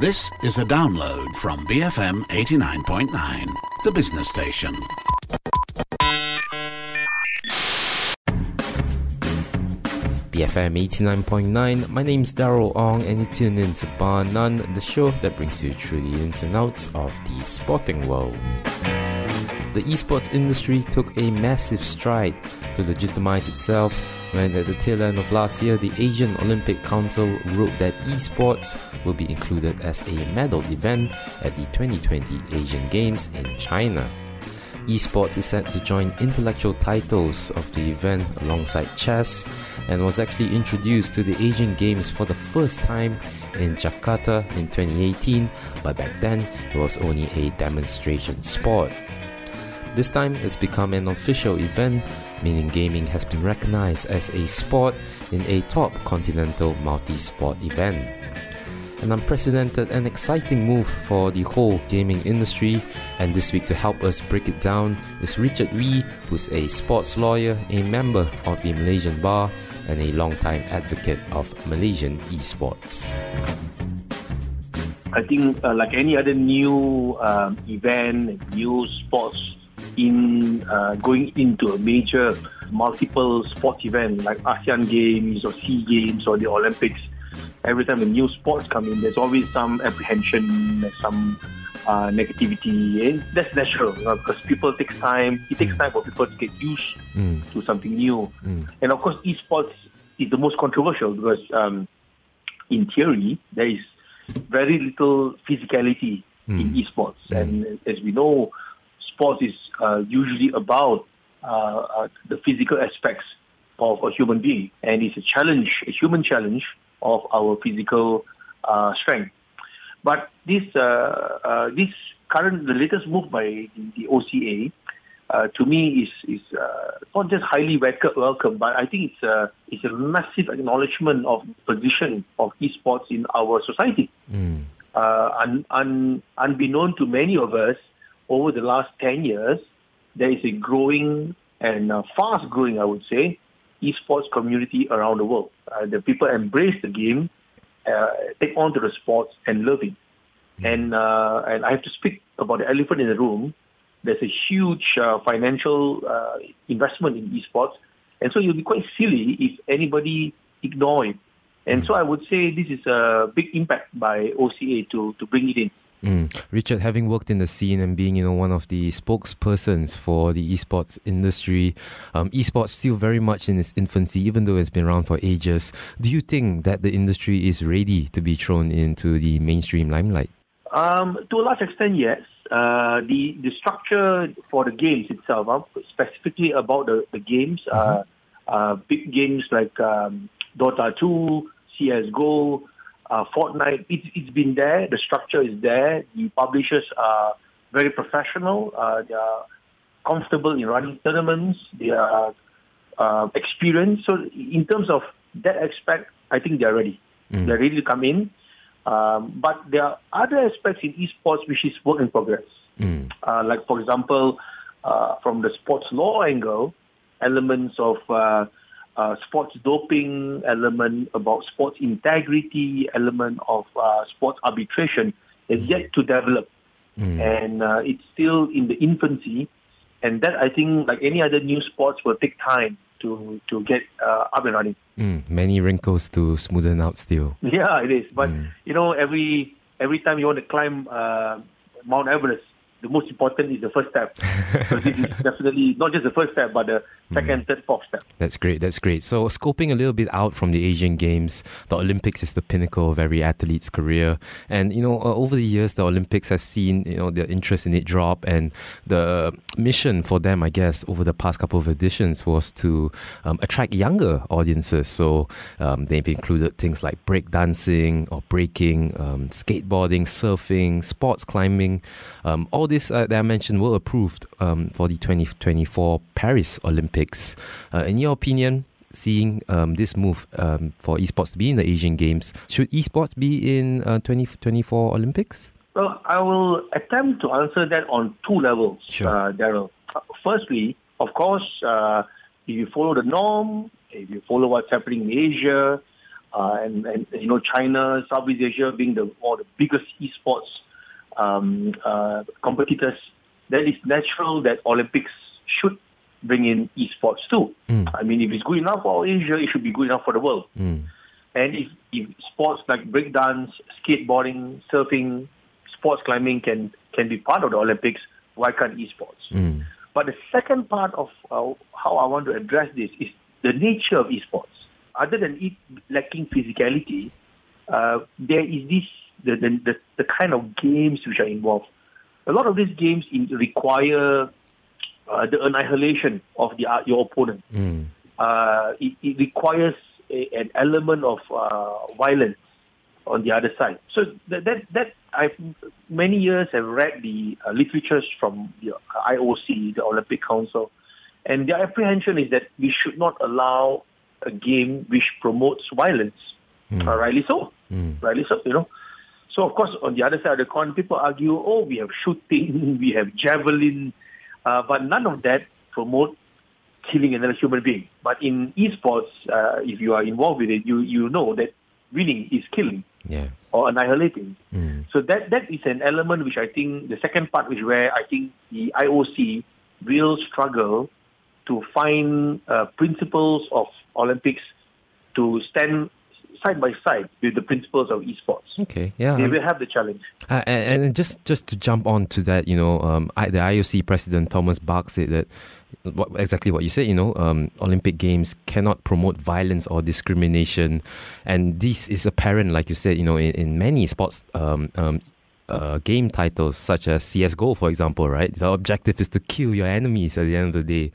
This is a download from BFM 89.9, the business station. BFM 89.9. My name's Daryl Ong, and you tune in to Bar None, the show that brings you through the ins and outs of the sporting world. The esports industry took a massive stride to legitimize itself when, at the tail end of last year, the Asian Olympic Council wrote that esports will be included as a medal event at the 2020 Asian Games in China. Esports is set to join intellectual titles of the event alongside chess and was actually introduced to the Asian Games for the first time in Jakarta in 2018, but back then it was only a demonstration sport. This time it's become an official event, meaning gaming has been recognized as a sport in a top continental multi sport event an unprecedented and exciting move for the whole gaming industry. And this week, to help us break it down, is Richard Wee, who's a sports lawyer, a member of the Malaysian Bar, and a long-time advocate of Malaysian esports. I think, uh, like any other new um, event, new sports in uh, going into a major multiple sports event like ASEAN Games or SEA Games or the Olympics, every time a new sports come in, there's always some apprehension, some uh, negativity. And that's natural you know, because people takes time. It takes time for people to get used mm. to something new. Mm. And of course, esports is the most controversial because, um, in theory, there is very little physicality mm. in esports. Mm. And as we know, sports is uh, usually about uh, uh, the physical aspects of a human being, and it's a challenge, a human challenge of our physical uh, strength. But this uh, uh, this current the latest move by the, the OCA uh, to me is is uh, not just highly welcome, but I think it's a it's a massive acknowledgement of the position of esports in our society. Mm. Uh, un, un, unbeknown to many of us, over the last ten years, there is a growing and fast growing, I would say, esports community around the world. Uh, the people embrace the game, uh, take on to the sports, and love it. Mm. And uh, and I have to speak about the elephant in the room. There's a huge uh, financial uh, investment in esports, and so it will be quite silly if anybody ignore it. And mm. so I would say this is a big impact by OCA to to bring it in. Mm. Richard, having worked in the scene and being, you know, one of the spokespersons for the esports industry, um, esports still very much in its infancy, even though it's been around for ages. Do you think that the industry is ready to be thrown into the mainstream limelight? Um, to a large extent, yes. Uh, the the structure for the games itself, uh, specifically about the, the games, uh, mm-hmm. uh, big games like um, Dota 2, CSGO, uh, Fortnite, it's, it's been there. The structure is there. The publishers are very professional. Uh, they are comfortable in running tournaments. They are uh, experienced. So in terms of that aspect, I think they are ready. Mm. They're ready to come in. Um, but there are other aspects in esports which is work in progress. Mm. Uh, like, for example, uh, from the sports law angle, elements of uh, sports doping element, about sports integrity element of uh, sports arbitration is yet to develop. Mm. And uh, it's still in the infancy. And that, I think, like any other new sports, will take time to, to get uh, up and running. Mm. Many wrinkles to smoothen out still. Yeah, it is. But, mm. you know, every every time you want to climb uh, Mount Everest, the most important is the first step. so this is definitely not just the first step, but the second, mm. third, fourth step. That's great. That's great. So, scoping a little bit out from the Asian Games, the Olympics is the pinnacle of every athlete's career. And, you know, uh, over the years, the Olympics have seen, you know, their interest in it drop. And the mission for them, I guess, over the past couple of editions was to um, attract younger audiences. So, um, they've included things like breakdancing or breaking, um, skateboarding, surfing, sports climbing, um, all this uh, that I mentioned were approved um, for the 2024 Paris Olympics. Uh, in your opinion, seeing um, this move um, for esports to be in the Asian Games, should esports be in uh, 2024 Olympics? Well, I will attempt to answer that on two levels, sure. uh, Daryl. Firstly, of course, uh, if you follow the norm, if you follow what's happening in Asia, uh, and, and you know China, Southeast Asia being the or the biggest esports um, uh, competitors, then it's natural that Olympics should bring in esports too. Mm. I mean, if it's good enough for Asia, it should be good enough for the world. Mm. And if, if sports like breakdance, skateboarding, surfing, sports climbing can can be part of the Olympics, why can't esports? Mm. But the second part of uh, how I want to address this is the nature of esports. Other than it lacking physicality, uh, there is this the, the, the, the kind of games which are involved. A lot of these games in, require uh, the annihilation of the, uh, your opponent. Mm. Uh, it, it requires a, an element of uh, violence on the other side. So that that, that I've many years have read the uh, literatures from the IOC, the Olympic Council, and their apprehension is that we should not allow a game which promotes violence. Mm. Uh, rightly so, Mm. rightly so, you know. So of course, on the other side of the coin, people argue, oh, we have shooting, we have javelin, uh, but none of that promote killing another human being. But in esports, uh, if you are involved with it, you you know that winning is killing Yeah. or annihilating. Mm. So that that is an element which I think the second part is where I think the IOC will struggle to find uh, principles of Olympics to stand side by side with the principles of esports. Okay. Yeah. They will have the challenge. Uh, and, and just just to jump on to that, you know, um, I, the IOC president Thomas Bach said that what, exactly what you said. You know, um, Olympic Games cannot promote violence or discrimination, and this is apparent, like you said, you know, in, in many sports. Um, um, uh, game titles such as CS:GO, for example, right? The objective is to kill your enemies at the end of the day.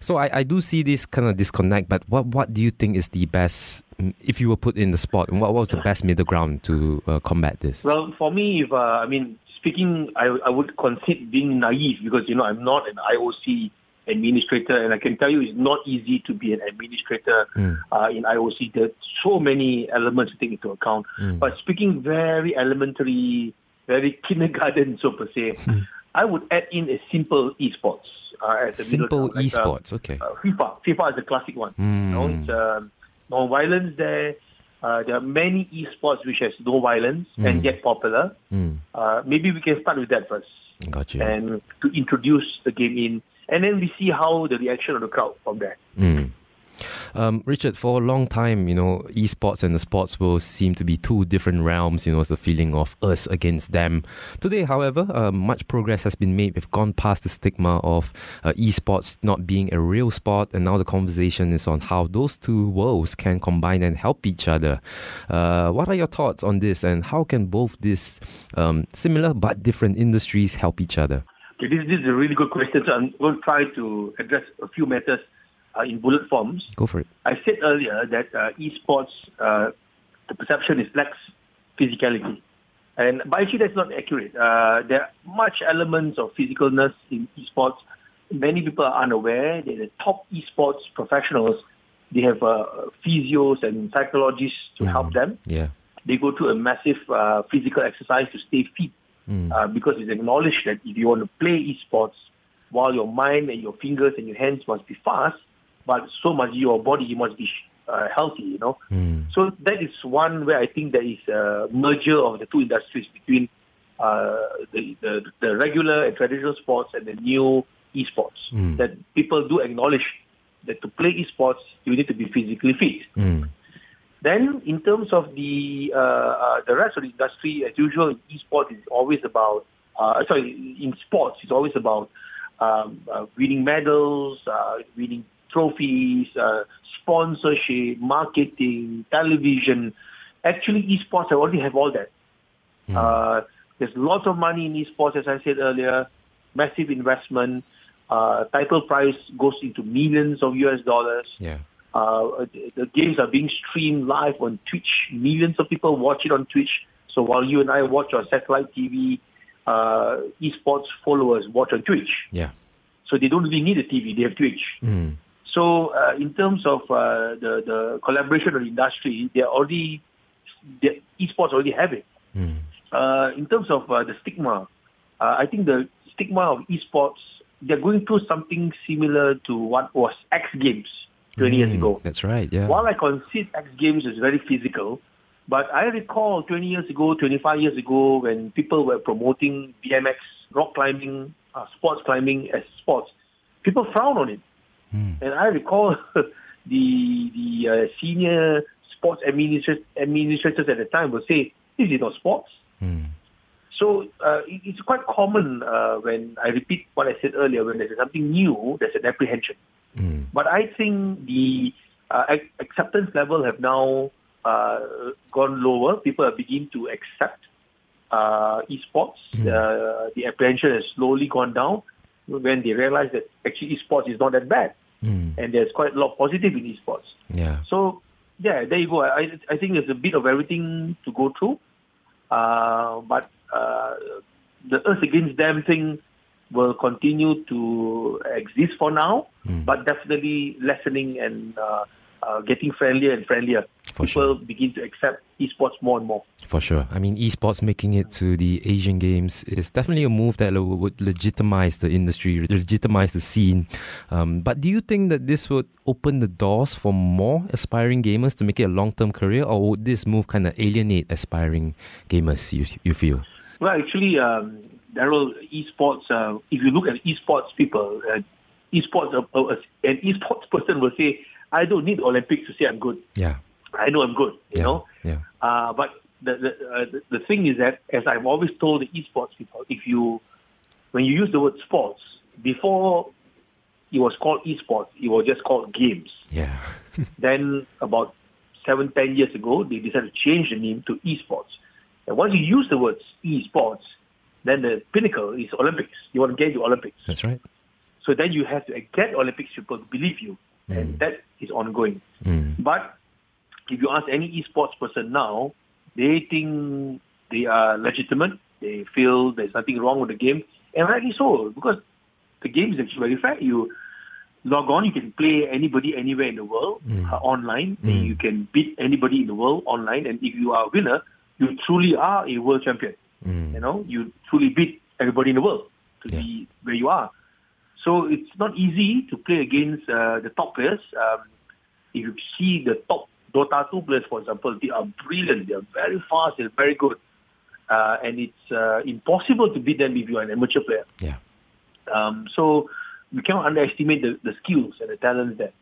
So I, I do see this kind of disconnect. But what what do you think is the best mm, if you were put in the spot? What, what was the best middle ground to uh, combat this? Well, for me, if uh, I mean speaking, I, I would concede being naive because you know I'm not an IOC administrator, and I can tell you it's not easy to be an administrator Mm. uh, in IOC. There are so many elements to take into account. Mm. But speaking very elementary, very kindergarten, so per se, Hmm. I would add in a simple esports uh, as a middle Simple like, uh, esports, okay. uh, FIFA. FIFA is a classic one. You know, Mm. it's um, non-violence there. Uh, there are many esports which has no violence and Mm. yet popular. Mm. Uh, maybe we can start with that first Got you. and to introduce the game in, and then we see how the reaction of the crowd from there. Mm. Um, Richard, for a long time, you know, esports and the sports world seem to be two different realms. You know, it's the feeling of us against them. Today, however, uh, much progress has been made. We've gone past the stigma of uh, esports not being a real sport, and now the conversation is on how those two worlds can combine and help each other. Uh, what are your thoughts on this, and how can both these um, similar but different industries help each other? Okay, this, this is a really good question. So I'm going to try to address a few matters uh, in bullet forms. Go for it. I said earlier that uh, esports, uh, the perception is lacks physicality. And but actually that's not accurate. Uh, there are much elements of physicalness in esports. Many people are unaware that the top esports professionals, they have uh, physios and psychologists to help them. Yeah. They go through a massive uh, physical exercise to stay fit Mm. uh, because it's acknowledged that if you want to play esports, while your mind and your fingers and your hands must be fast, but so much your body you must be uh, healthy, you know. Mm. So that is one where I think there is a merger of the two industries between uh, the, the the regular and traditional sports and the new esports. Mm. That people do acknowledge that to play esports you need to be physically fit. Mm. Then, in terms of the uh, uh, the rest of the industry, as usual, in esports is always about uh, sorry, in sports it's always about um, uh, winning medals, uh, winning trophies, uh, sponsorship, marketing, television. Actually, esports already have all that. Uh, there's lots of money in esports, as I said earlier, massive investment. Uh, title price goes into millions of US dollars. Yeah. Uh, the, the games are being streamed live on Twitch. Millions of people watch it on Twitch. So while you and I watch on satellite TV, uh, esports followers watch on Twitch. Yeah. So they don't really need a TV; they have Twitch. Mm. So uh, in terms of uh, the the collaboration of the industry, they are already the esports already have it. Mm. Uh, in terms of uh, the stigma, uh, I think the stigma of esports they're going through something similar to what was X Games. 20 years Mm, ago. That's right. Yeah. While I concede X Games is very physical, but I recall 20 years ago, 25 years ago, when people were promoting BMX, rock climbing, uh, sports climbing as sports, people frowned on it. Mm. And I recall the the uh, senior sports administrat- administrators at the time would say, "This is not sports." Mm. So uh, it, it's quite common uh, when I repeat what I said earlier. When there's something new, there's an apprehension. Mm. But I think the uh, ac- acceptance level have now uh, gone lower. People are beginning to accept uh, esports. Uh, the apprehension has slowly gone down when they realize that actually esports is not that bad, Mm. and there's quite a lot positive in esports. Yeah. So yeah, there you go. I I think there's a bit of everything to go through, uh, but uh, the us against them thing will continue to exist for now, Mm. but definitely lessening and uh, uh, getting friendlier and friendlier. For People begin to accept esports more and more. For sure. I mean, esports making it to the Asian Games is definitely a move that would legitimize the industry, legitimize the scene. Um, but do you think that this would open the doors for more aspiring gamers to make it a long term career, or would this move kind of alienate aspiring gamers, you, you feel? Well, actually, um, Daryl, esports. Uh, if you look at esports people, uh, esports uh, uh, an esports person will say, "I don't need Olympics to say I'm good. Yeah. I know I'm good." You yeah. know. Yeah. Uh, but the the, uh, the the thing is that, as I've always told the esports people, if you when you use the word sports before it was called esports, it was just called games. Yeah. Then about seven ten years ago, they decided to change the name to esports. And once you use the words esports, then the pinnacle is Olympics. You want to get to Olympics. That's right. So then you have to get Olympics people to believe you, and that is ongoing. Mm. But if you ask any esports person now, they think they are legitimate. They feel there's nothing wrong with the game, and rightly so because the game is actually very fair. You log on, you can play anybody anywhere in the world uh, online. Mm. You can beat anybody in the world online, and if you are a winner, you truly are a world champion. Mm. You know, you truly beat everybody in the world to Yeah. be where you are. So it's not easy to play against uh, the top players. Um, if you see the top Dota 2 players, for example, they are brilliant. They are very fast. They're very good. Uh, and it's uh, impossible to beat them if you are an amateur player. Yeah. Um, so we cannot underestimate the, the skills and the talents there.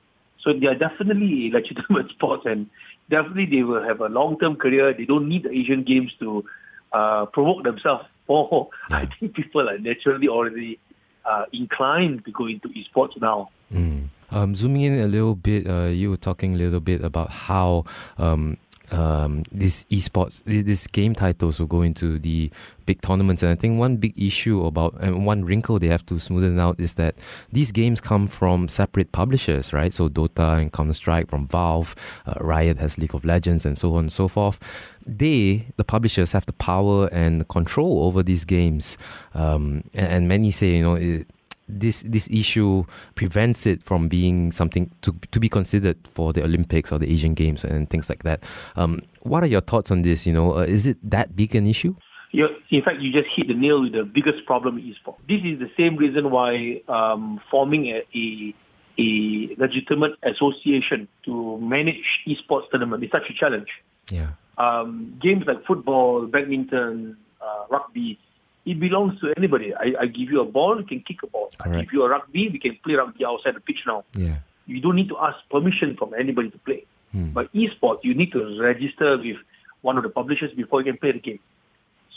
So they are definitely a legitimate sports and definitely they will have a long-term career. They don't need the Asian Games to uh, provoke themselves. Oh, I think people are naturally already uh, inclined to go into esports now. Mm. Um, zooming in a little bit, uh, you were talking a little bit about how um, um, these esports, th- these game titles will go into the big tournaments. And I think one big issue about, and one wrinkle they have to smoothen out is that these games come from separate publishers, right? So Dota and Counter Strike from Valve, uh, Riot has League of Legends, and so on and so forth. They, the publishers, have the power and control over these games. Um, and, and many say, you know, it, this this issue prevents it from being something to to be considered for the Olympics or the Asian Games and things like that. Um, what are your thoughts on this? You know, uh, is it that big an issue? you in fact, you just hit the nail with the biggest problem in esports. This is the same reason why um, forming a, a a legitimate association to manage esports tournament is such a challenge. Yeah. um, games like football, badminton, uh, rugby, it belongs to anybody. I, I give you a ball, you can kick a ball. I Correct. give you a rugby, we can play rugby outside the pitch now. Yeah. You don't need to ask permission from anybody to play. Hmm. But esports, you need to register with one of the publishers before you can play the game.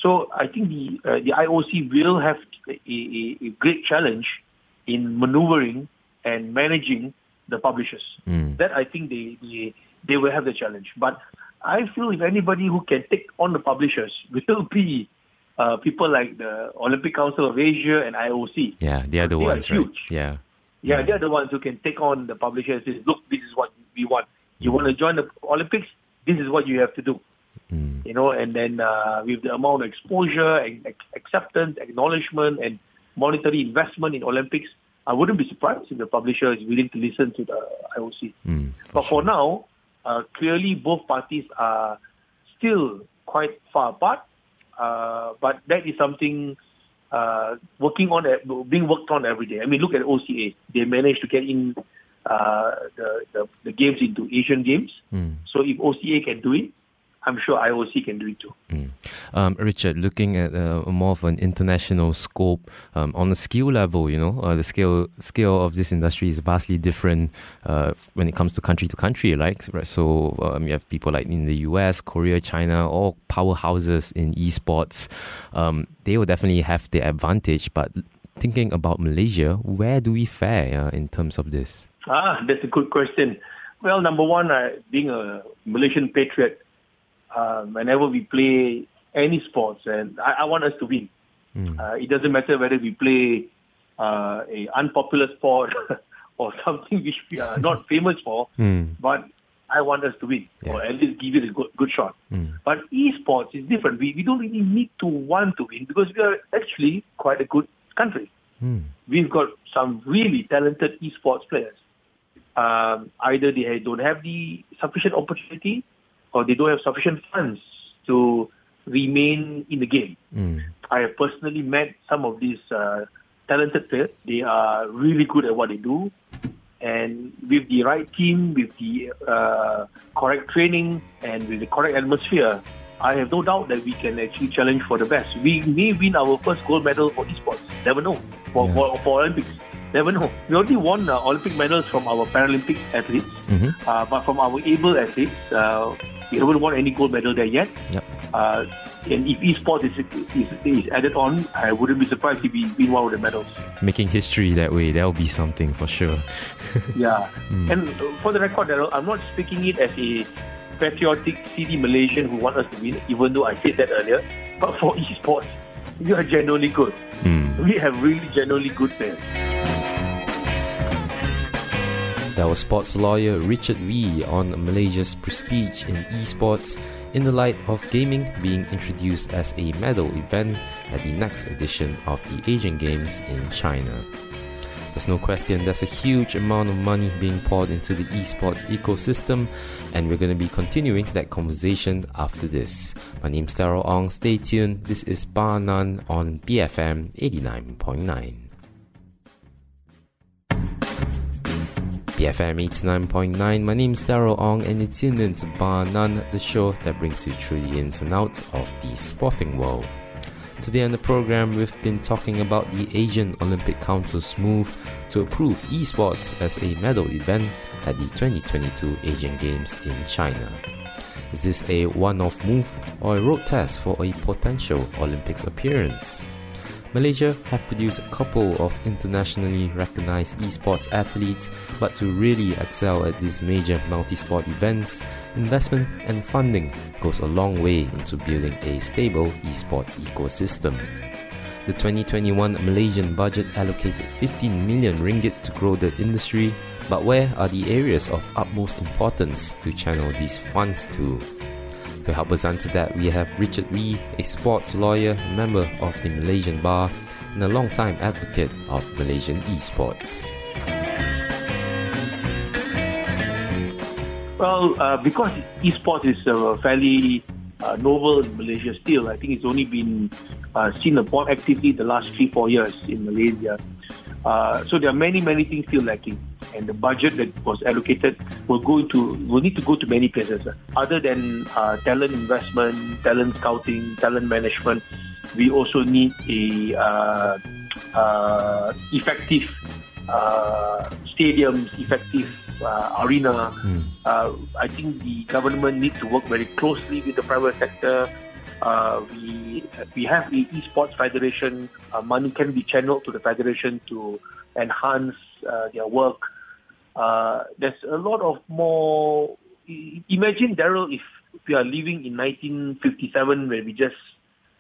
So I think the uh, the IOC will have a, a, a great challenge in maneuvering and managing the publishers. Mm. That I think they, they they will have the challenge. But I feel if anybody who can take on the publishers will be uh, people like the Olympic Council of Asia and IOC. Yeah, they are the They are ones, right? huge. Yeah. Yeah, they're the ones who can take on the publishers and say, look, this is what we want. You want to join the Olympics? This is what you have to do. Mm. You know, and then uh, with the amount of exposure and acceptance, acknowledgement, and monetary investment in Olympics, I wouldn't be surprised if the publisher is willing to listen to the IOC. Mm. But for now, uh, clearly both parties are still quite far apart. Uh, but that is something uh, working on, being worked on every day. I mean, look at OCA. They managed to get in uh, the, the, the games into Asian games. Mm. So if OCA can do it, I'm sure IOC can do it too. Mm. Um, Richard, looking at uh, more of an international scope um, on a skill level, you know, uh, the scale scale of this industry is vastly different uh, when it comes to country to country, right? right? So um, you have people like in the US, Korea, China, all powerhouses in esports. Um, they will definitely have the advantage, but thinking about Malaysia, where do we fare uh, in terms of this? Ah, that's a good question. Well, number one, uh, being a Malaysian patriot, uh, whenever we play any sports, and I, I want us to win. Mm. Uh, it doesn't matter whether we play uh, a unpopular sport or something which we are not famous for, Mm. but I want us to win, Yeah. or at least give it a good, good shot. Mm. But esports is different. We, we don't really need to want to win because we are actually quite a good country. Mm. We've got some really talented esports players. Um, either they don't have the sufficient opportunity or they don't have sufficient funds to remain in the game. Mm. I have personally met some of these uh, talented players. They are really good at what they do. And with the right team, with the uh, correct training, and with the correct atmosphere, I have no doubt that we can actually challenge for the best. We may win our first gold medal for esports. Never know. For, Yeah. for, for Olympics. Never know. We already won uh, Olympic medals from our Paralympic athletes, Mhm. uh, but from our able athletes, uh, we haven't won any gold medal there yet. Yep. Uh, and if esports is, is, is added on, I wouldn't be surprised if we win one of the medals. Making history that way, that'll be something for sure. Yeah. And uh, for the record, Daryl, I'm not speaking it as a patriotic CD Malaysian who want us to win, even though I said that earlier. But for esports, we are genuinely good. Mm. We have really genuinely good players. That was sports lawyer Richard Wee on Malaysia's prestige in esports in the light of gaming being introduced as a medal event at the next edition of the Asian Games in China. There's no question there's a huge amount of money being poured into the esports ecosystem, and we're going to be continuing that conversation after this. My name's Daryl Ong. Stay tuned. This is Bar None on BFM 89.9. BFM 89.9. My name is Daryl Ong, and you're tuned in to Bar None, the show that brings you through the ins and outs of the sporting world. Today on the program, we've been talking about the Asian Olympic Council's move to approve esports as a medal event at the 2022 Asian Games in China. Is this a one off move or a road test for a potential Olympics appearance? Malaysia have produced a couple of internationally recognized esports athletes, but to really excel at these major multi-sport events, investment and funding goes a long way into building a stable esports ecosystem. The 2021 Malaysian budget allocated 15 million ringgit to grow the industry, but where are the areas of utmost importance to channel these funds to? To help us answer that, we have Richard Wee, a sports lawyer, member of the Malaysian Bar, and a long-time advocate of Malaysian esports. Well, uh, because esports is uh, fairly uh, novel in Malaysia still, I think it's only been uh, seen upon actively the last three, four years in Malaysia. Uh, so there are many, many things still lacking. And the budget that was allocated will go into will need to go to many places. Other than uh, talent investment, talent scouting, talent management, we also need a uh, uh, effective uh, stadiums, effective uh, arena. Mm. Uh, I think the government needs to work very closely with the private sector. Uh, we we have the esports federation. Uh, money can be channeled to the federation to enhance uh, their work. Uh, there's a lot of more. Imagine Daryl, if we are living in 1957 when we just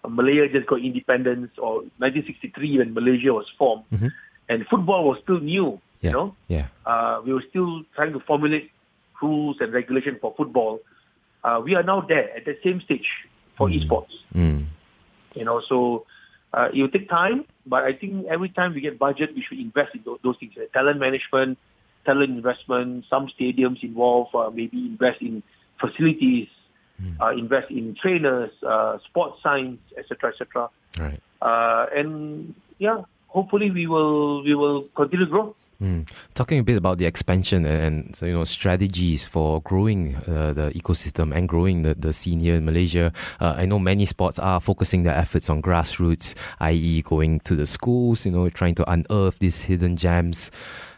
uh, Malaya just got independence, or 1963 when Malaysia was formed, Mhm. and football was still new. Yeah. You know, Yeah. uh, we were still trying to formulate rules and regulation for football. Uh, we are now there at the same stage for Mm. esports. Mm. You know, so uh, it will take time, but I think every time we get budget, we should invest in those, those things: uh, talent management, talent investment, some stadiums involved, uh, maybe invest in facilities, Mm. uh, invest in trainers, uh, sports science, etc., etc. Right. Uh, and yeah, hopefully we will we will continue to grow. Mm. Talking a bit about the expansion and, and you know strategies for growing uh, the ecosystem and growing the, the senior in Malaysia. Uh, I know many sports are focusing their efforts on grassroots, i.e., going to the schools, you know, trying to unearth these hidden gems.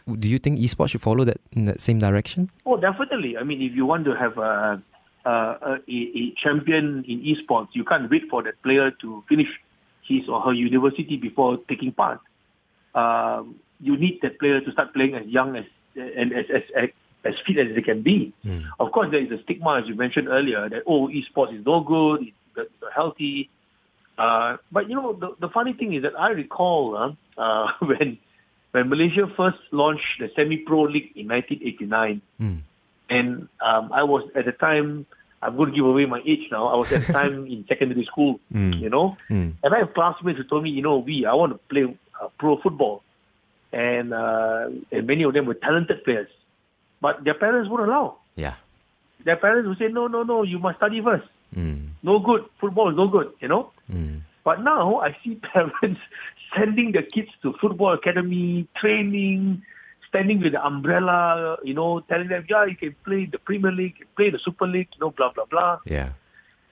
Do you think esports should follow that in that same direction? Oh, definitely. I mean, if you want to have a, a, a, a champion in esports, you can't wait for that player to finish his or her university before taking part. Um, you need that player to start playing as young as and as as, as, as fit as they can be. Mm. Of course, there is a stigma, as you mentioned earlier, that oh, esports is no good, it's not healthy. Uh, but you know, the, the funny thing is that I recall uh, uh, when when Malaysia first launched the semi-pro league in 1989, mm. and um, I was at the time. I'm going to give away my age now. I was at the time in secondary school, mm. you know, mm. and I have classmates who told me, you know, we I want to play uh, pro football and uh, and many of them were talented players, but their parents wouldn't allow. Yeah, their parents would say, no, no, no, you must study first. Mm. No good, football is no good, you know. Mm. But now I see parents sending their kids to football academy, training, standing with the umbrella, you know, telling them, yeah, you can play the Premier League, play the Super League, you know, blah blah blah. Yeah.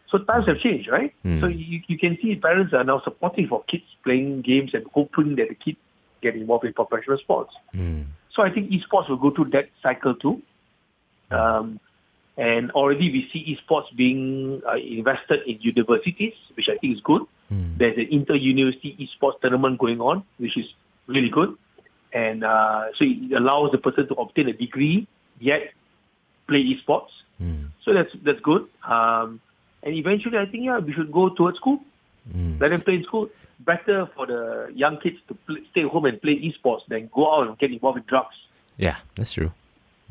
So times have changed, right? Mm. So you, you can see parents are now supporting for kids playing games and hoping that the kid get involved in professional sports. Mm. So I think esports will go through that cycle too. Um, and already we see esports being uh, invested in universities, which I think is good. Mm. There's an inter-university esports tournament going on, which is really good. And uh, so it allows the person to obtain a degree, yet play esports. Mm. So that's that's good. Um, and eventually, I think yeah, we should go towards school. Mm. Let them play in school better for the young kids to play, stay home and play esports than go out and get involved in drugs. Yeah, that's true.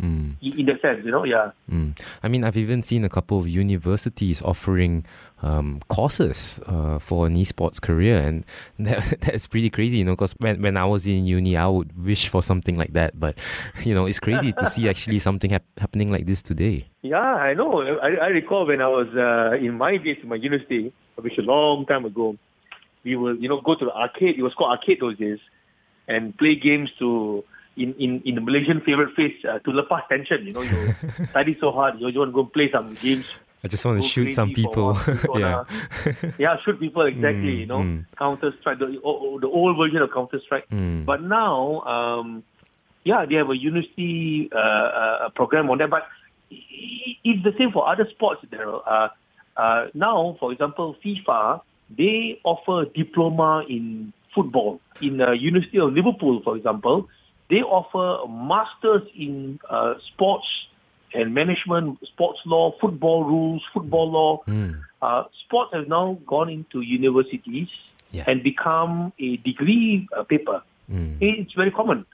Mm. In that sense, you know, yeah. Mm. I mean, I've even seen a couple of universities offering um, courses uh, for an esports career, and that, that's pretty crazy, you know. Because when, when I was in uni, I would wish for something like that, but you know, it's crazy to see actually something hap- happening like this today. Yeah, I know. I, I recall when I was uh, in my days in my university, which a long time ago we would you know, go to the arcade. It was called arcade those days, and play games to in in, in the Malaysian favorite face uh, to lepas tension. You know, you study so hard, you, you want to go play some games. I just want to shoot some people. yeah, yeah, shoot people exactly. Mm, you know, mm. Counter Strike, the, the old version of Counter Strike. Mm. But now, um, yeah, they have a university uh, uh, program on that. But it's the same for other sports. There, uh, uh, now, for example, FIFA they offer diploma in football. In the University of Liverpool, for example, they offer a master's in uh, sports and management, sports law, football rules, football law. Mm. Uh, sports has now gone into universities yeah. and become a degree uh, paper. Mm. It's very common.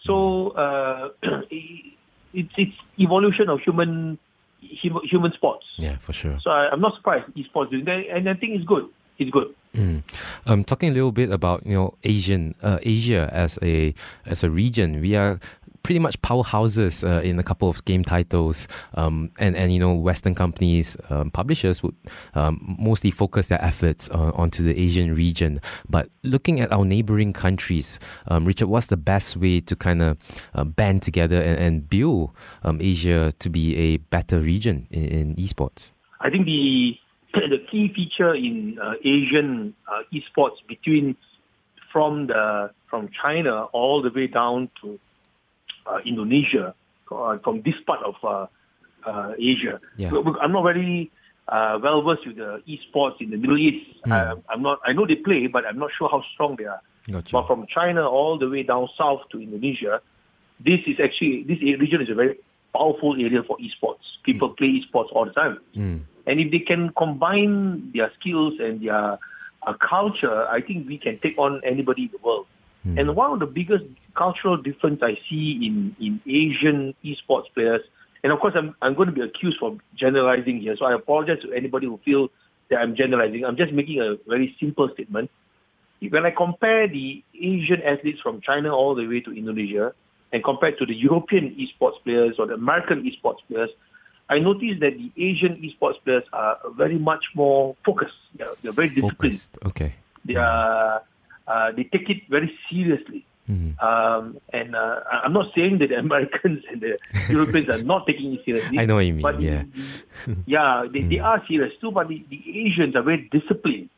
So uh, it's it's evolution of human human sports. Yeah, for sure. So I, am not surprised esports doing that, and I think it's good. It's good. Mm. Um, talking a little bit about you know Asian uh, Asia as a as a region, we are pretty much powerhouses uh, in a couple of game titles, um, and and you know Western companies, um, publishers would um, mostly focus their efforts uh, onto the Asian region. But looking at our neighboring countries, um, Richard, what's the best way to kind of uh, band together and, and build um, Asia to be a better region in, in esports? I think the the key feature in uh, Asian uh, esports between from the from China all the way down to uh, Indonesia, uh, from this part of uh, uh, Asia. Yeah. I'm not very well versed with the esports in the Middle East. Mm. I'm not. I know they play, but I'm not sure how strong they are. Gotcha. But from China all the way down south to Indonesia, this is actually this region is a very powerful area for esports. People mm. play esports all the time. Mm. And if they can combine their skills and their uh, culture, I think we can take on anybody in the world. Mm. And one of the biggest cultural difference I see in, in Asian esports players, and of course I'm, I'm going to be accused for generalizing here, so I apologize to anybody who feels that I'm generalizing. I'm just making a very simple statement. When I compare the Asian athletes from China all the way to Indonesia, and compared to the European esports players or the American esports players, I noticed that the Asian esports players are very much more focused. They're, they're very disciplined. Focused. Okay. They are, uh, they take it very seriously. Mm-hmm. Um, and uh, I'm not saying that the Americans and the Europeans are not taking it seriously. I know what you mean. But yeah, yeah, they, mm. they are serious too. But the, the Asians are very disciplined,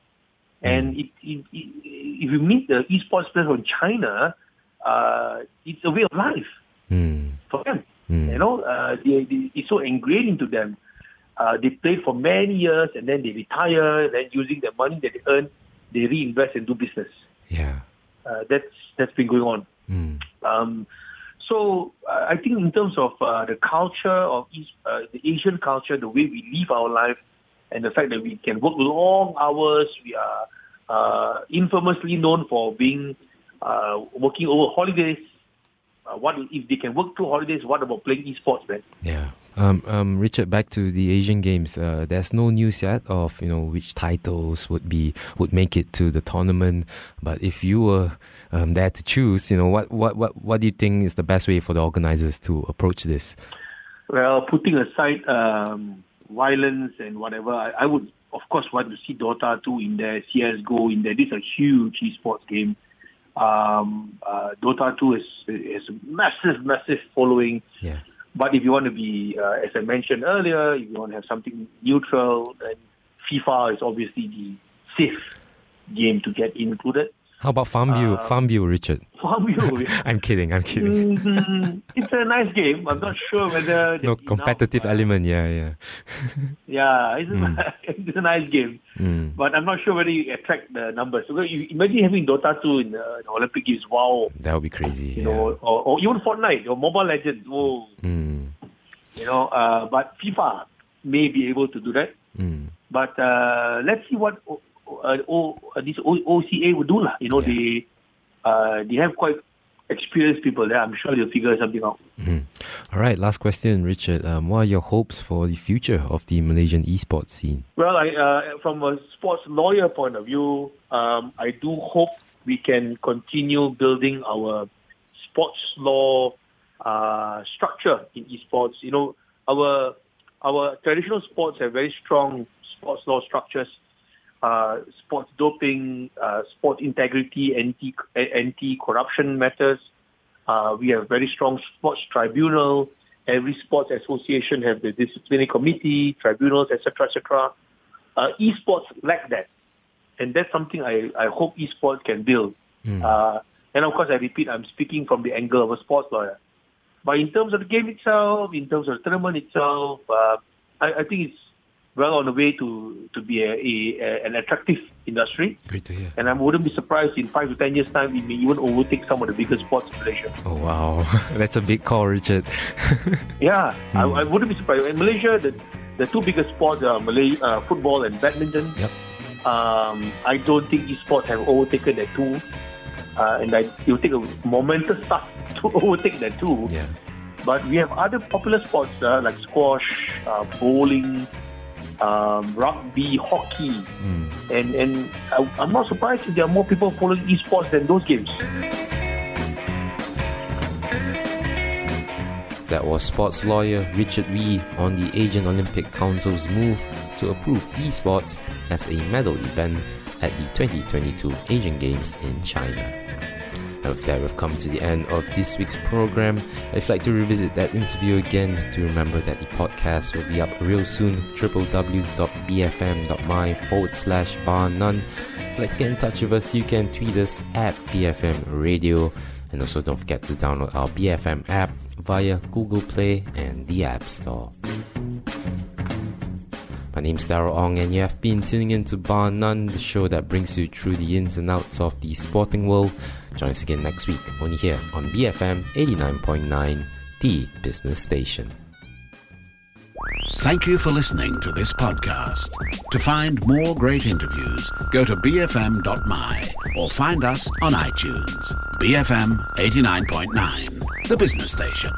and mm. it, it, it, if you meet the esports players from China, uh, it's a way of life mm. for them. Mm. You know, uh, they, they, it's so ingrained into them. Uh, they play for many years and then they retire. Then using the money that they earn, they reinvest and do business. Yeah, uh, that's that's been going on. Mm. Um, so uh, I think in terms of uh, the culture of East, uh, the Asian culture, the way we live our life, and the fact that we can work long hours, we are uh, infamously known for being uh, working over holidays. Uh, what if they can work through holidays? What about playing esports, man? Yeah. Um, um, Richard, back to the Asian Games. Uh, there's no news yet of you know which titles would be would make it to the tournament. But if you were um, there to choose, you know what, what what what do you think is the best way for the organizers to approach this? Well, putting aside um, violence and whatever, I, I, would of course want to see Dota 2 in there, CS:GO in there. This is a huge esports game. Um, uh, Dota 2 is is a massive, massive following. Yeah. But if you want to be, uh, as I mentioned earlier, if you want to have something neutral, then FIFA is obviously the safe game to get included. How about FarmVille? Uh, FarmVille, Richard. FarmVille. I'm kidding. I'm kidding. Mm-hmm. It's a nice game. I'm not sure whether no competitive enough, element. Yeah, yeah. yeah, it's, mm. a, it's a nice game, mm. but I'm not sure whether you attract the numbers. So you imagine having Dota 2 in the, the Olympic Games. Wow, that would be crazy. You yeah. know, or, or, even Fortnite or Mobile Legends. Whoa. Mm. You know, uh, but FIFA may be able to do that. Mm. But uh, let's see what uh, o, uh, this o, OCA would do lah. You know, yeah. they uh, they have quite experienced people there. I'm sure they'll figure something out. Mm-hmm. All right, last question, Richard. Um, what are your hopes for the future of the Malaysian esports scene? Well, I, uh, from a sports lawyer point of view, um, I do hope we can continue building our sports law uh, structure in esports. You know, our our traditional sports have very strong sports law structures uh, sports doping, uh, sports integrity, anti anti corruption matters. Uh, we have very strong sports tribunal. Every sports association have the disciplinary committee, tribunals, etc., etc. Uh, esports lack that, and that's something I, I hope esports can build. Mm. Uh, and of course, I repeat, I'm speaking from the angle of a sports lawyer. But in terms of the game itself, in terms of the tournament itself, uh, I, I think it's well on the way to to be a, a, an attractive industry. Great to hear. And I wouldn't be surprised in five to ten years' time, we may even overtake some of the biggest sports in Malaysia. Oh wow, that's a big call, Richard. yeah, hmm. I, I, wouldn't be surprised. In Malaysia, the the two biggest sports are Malay uh, football and badminton. Yep. Um, I don't think esports have overtaken that two, uh, and I, it will take a momentous start to overtake that two. Yeah. But we have other popular sports uh, like squash, uh, bowling, um, rugby, hockey, mm. and and I, I'm not surprised if there are more people following esports than those games. That was sports lawyer Richard Wee on the Asian Olympic Council's move to approve esports as a medal event at the 2022 Asian Games in China. With that, we've come to the end of this week's program. If you'd like to revisit that interview again, do remember that the podcast will be up real soon. www.bfm.my forward slash bar none. If you'd like to get in touch with us, you can tweet us at BFM Radio. And also don't forget to download our BFM app via Google Play and the App Store. My name's Daryl Ong, and you have been tuning in to Bar None, the show that brings you through the ins and outs of the sporting world. Join us again next week, only here on BFM 89.9, the business station. Thank you for listening to this podcast. To find more great interviews, go to bfm.my or find us on iTunes. BFM 89.9, the business station.